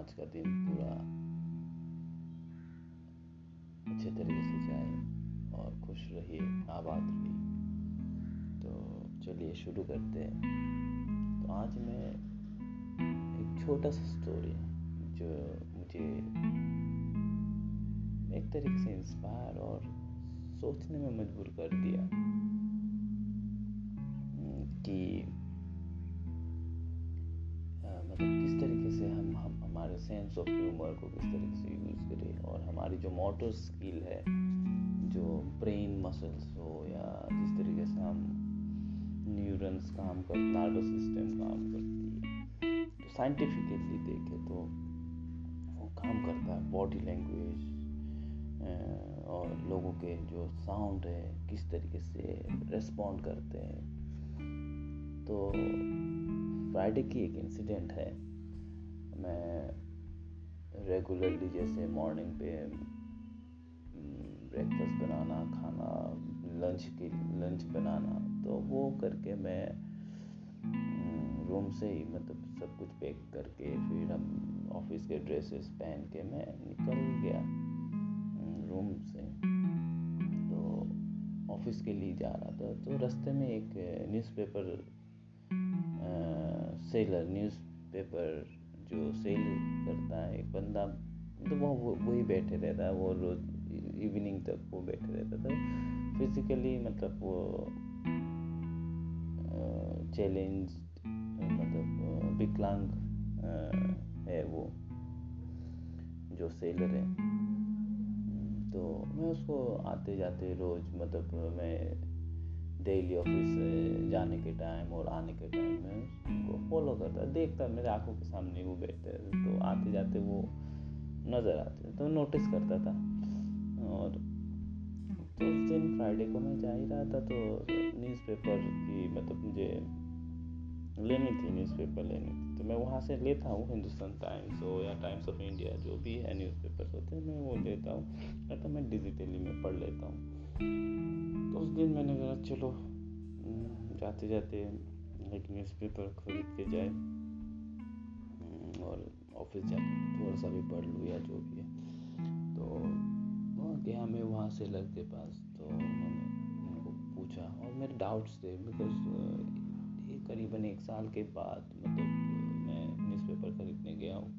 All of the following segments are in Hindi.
आज का दिन पूरा अच्छे तरीके से जाए और खुश रहिए, आबाद रहिए। तो चलिए शुरू करते हैं। तो आज मैं एक छोटा सा स्टोरी जो मुझे एक तरीके से इंस्पायर और सोचने में मजबूर कर दिया। हमारे सेंस ऑफ़ ह्यूमर को किस तरीके से यूज़ करें और हमारी जो मोटर स्किल है, जो ब्रेन मसल्स हो या जिस तरीके से हम न्यूरन्स काम कर नर्वस सिस्टम काम करती है तो साइंटिफिकली देखें तो वो काम करता है बॉडी लैंग्वेज और लोगों के जो साउंड है, किस तरीके से रिस्पॉन्ड करते हैं। तो फ्राइडे की एक इंसिडेंट है। मैं रेगुलरली जैसे मॉर्निंग पे ब्रेकफास्ट बनाना, खाना लंच की लंच बनाना तो वो करके मैं रूम से ही मतलब सब कुछ पैक करके, फिर हम ऑफ़िस के ड्रेसेस पहन के मैं निकल गया रूम से। तो ऑफ़िस के लिए जा रहा था तो रास्ते में एक न्यूज़पेपर सेलर न्यूज़पेपर जो सेल करता है, एक बंदा तो वो वही बैठे रहता है, वो रोज इवनिंग तक वो बैठे रहता था फिजिकली मतलब वो चैलेंज मतलब विकलांग है वो, जो सेलर है। तो मैं उसको आते जाते रोज़ मतलब मैं डेली ऑफ़िस जाने के टाइम और आने के टाइम में उनको फॉलो करता देखता मेरे आँखों के सामने वो बैठते तो आते जाते वो नज़र आते तो नोटिस करता था। और तो उस दिन फ्राइडे को मैं जा ही रहा था तो न्यूज़पेपर की मतलब मुझे लेनी थी न्यूज़पेपर लेनी थी। तो मैं वहाँ से लेता हूँ हिंदुस्तान टाइम्स हो या टाइम्स ऑफ़ इंडिया जो भी है न्यूज़पेपर होते हैं, मैं वो लेता हूँ, या तो मैं डिजिटली में पढ़ लेता हूँ। तो उस दिन मैंने कहा चलो हम्म, जाते जाते एक न्यूज़पेपर खरीद के जाए। हम्म, और ऑफ़िस जाके थोड़ा सा भी पढ़ लूँ या जो भी है। तो वहाँ गया मैं वहाँ से लग के पास तो उन्होंने उनको पूछा और मेरे डाउट्स थे बिकॉज़ करीबन एक साल के बाद मतलब मैं न्यूज़पेपर खरीदने गया हूँ।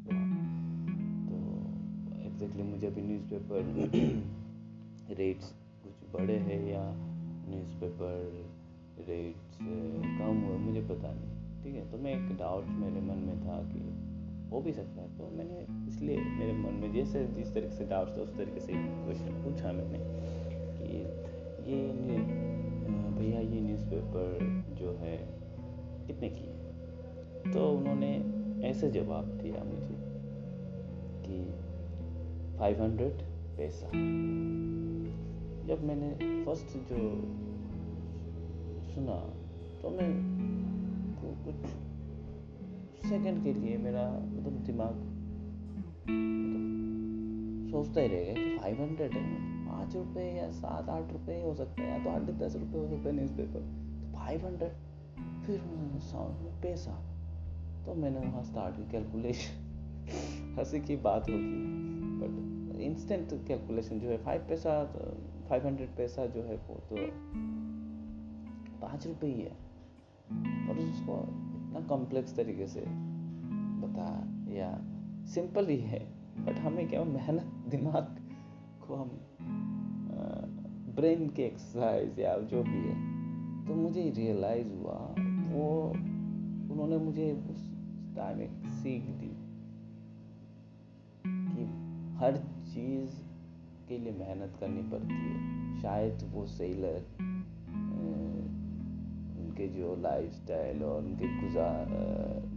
तो एग्जैक्टली मुझे अभी न्यूज़पेपर रेट्स बड़े हैं या न्यूज़पेपर रेट्स कम हुए, मुझे पता नहीं। ठीक है तो मैं एक डाउट मेरे मन में था कि हो भी सकता है तो मैंने इसलिए मेरे मन में जैसे जिस तरीके से डाउट था, उस तरीके से क्वेश्चन पूछा मैंने कि ये भैया ये न्यूज़पेपर जो है, कितने की है? तो उन्होंने ऐसे जवाब दिया मुझे कि 500 पैसा। जब मैंने फ़र्स्ट जो सुना तो मैं को कुछ सेकंड के लिए मेरा मतलब दिमाग मतलब सोचता ही रहेगा कि फाइव हंड्रेड है। पाँच रुपये या सात, आठ रुपये हो सकता है या तो आठ दस रुपये हो सकता है न्यूज़ पेपर तो फाइव हंड्रेड फिर साउंड में पैसा। तो मैंने वहाँ स्टार्ट की कैलकुलेशन हँसी की बात होगी। बट इंस्टेंट कैलकुलेशन जो है फाइव पैसा तो फाइव हंड्रेड पैसा जो है वो तो पाँच रुपये ही है। और उसको इतना कॉम्प्लेक्स तरीके से बता, या सिंपल ही है बट हमें क्या, मेहनत, दिमाग को हम ब्रेन के एक्सरसाइज या जो भी है तो मुझे रियलाइज़ हुआ, वो उन्होंने मुझे उस टाइम एक सीख दी कि हर चीज़ के लिए मेहनत करनी पड़ती है। शायद वो सेलर उनके जो लाइफ स्टाइल और उनके गुजार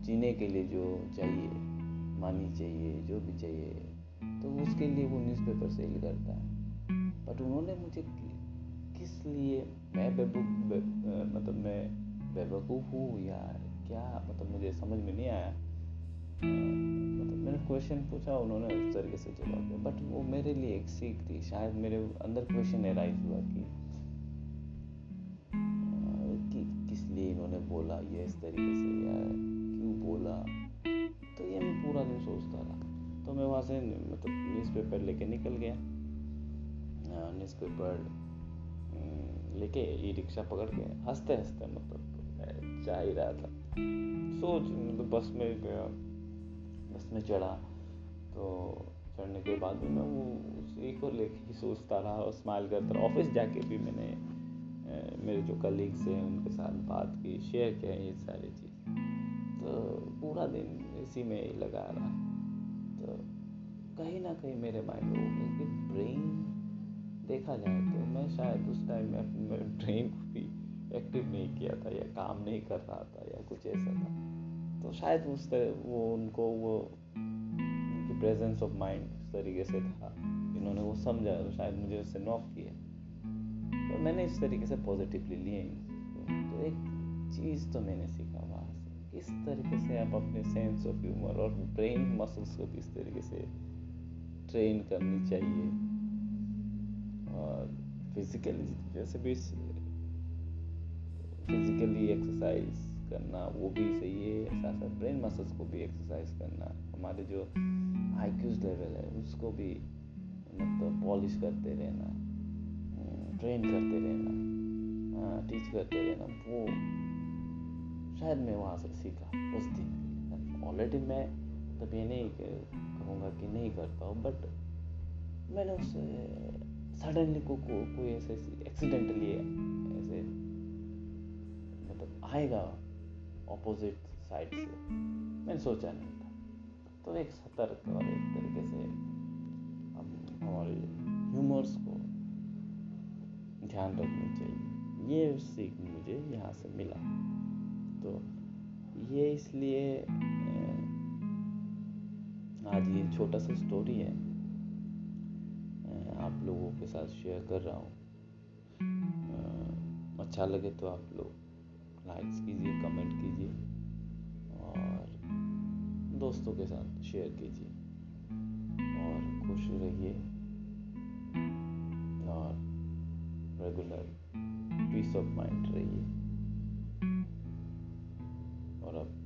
जीने के लिए जो चाहिए मानी चाहिए, जो भी चाहिए तो उसके लिए वो न्यूज़पेपर सेल करता है। बट उन्होंने मुझे किस लिए, मैं बेबूक मतलब मैं बेवकूफ़ हूँ या क्या मतलब मुझे समझ में नहीं आया। मैंने क्वेश्चन पूछा उन्होंने उस तरीके से जवाब दिया। बट वो मेरे लिए एक सीख थी शायद मेरे अंदर क्वेश्चन एराइज हुआ कि कि किस लिए इन्होंने बोला ये इस तरीके से या क्यों बोला? तो ये मैं पूरा दिन सोचता रहा। तो मैं वहाँ से मतलब न्यूज़पेपर लेके निकल गया। न्यूज़पेपर हम्म, लेके ई रिक्शा पकड़ के हँसते हँसते मतलब जा ही रहा था। सोच मतलब बस में गया बस में चढ़ा। तो चढ़ने के बाद भी मैं वो उसी को लेके ही सोचता रहा और स्माइल करता रहा। ऑफ़िस जाके भी मैंने मेरे जो कलीग्स हैं, उनके साथ बात की शेयर किया ये सारी चीज़। तो पूरा दिन इसी में ही लगा रहा। तो कहीं ना कहीं मेरे माइंड में कि ब्रेन देखा जाए तो मैं शायद उस टाइम में अपने ब्रेन को भी एक्टिव नहीं किया था या काम नहीं कर रहा था या कुछ ऐसा था। तो शायद उस तरह वो उनको वो, उनकी प्रेजेंस ऑफ़ माइंड उस तरीके से था। इन्होंने वो समझा तो शायद मुझे उससे नॉक किया। तो मैंने इस तरीके से पॉजिटिवली लिए तो एक चीज़ तो मैंने सीखा वहाँ से। किस तरीके से आप अपने सेंस ऑफ़ ह्यूमर और ब्रेन मसल्स को किस तरीके से ट्रेन करनी चाहिए। और फिजिकली जैसे भी फिजिकली एक्सरसाइज करना वो भी सही है साथ साथ ब्रेन मसल्स को भी एक्सरसाइज करना। हमारे जो आई लेवल है उसको भी मतलब पॉलिश करते रहना ट्रेन करते रहना टीच करते रहना वो शायद मैं वहाँ से सीखा उस दिन। ऑलरेडी मैं तब ये नहीं कहूँगा कि नहीं करता हूँ बट मैंने उससे सडनली को, को कोई ऐसे एक्सीडेंटली ऐसे मतलब आएगा। ऑपोजिट साइड से। मैंने सोचा नहीं था। तो एक सतर्क और एक तरीके से हम हमारे ह्यूमर्स को ध्यान रखनी चाहिए। ये सीख मुझे यहाँ से मिला। तो ये इसलिए आज ये छोटा सा स्टोरी है। आप लोगों के साथ शेयर कर रहा हूँ। अच्छा लगे तो आप लोग लाइक्स कीजिए कमेंट कीजिए और दोस्तों के साथ शेयर कीजिए। और खुश रहिए और रेगुलर पीस ऑफ़ माइंड रहिए। और अब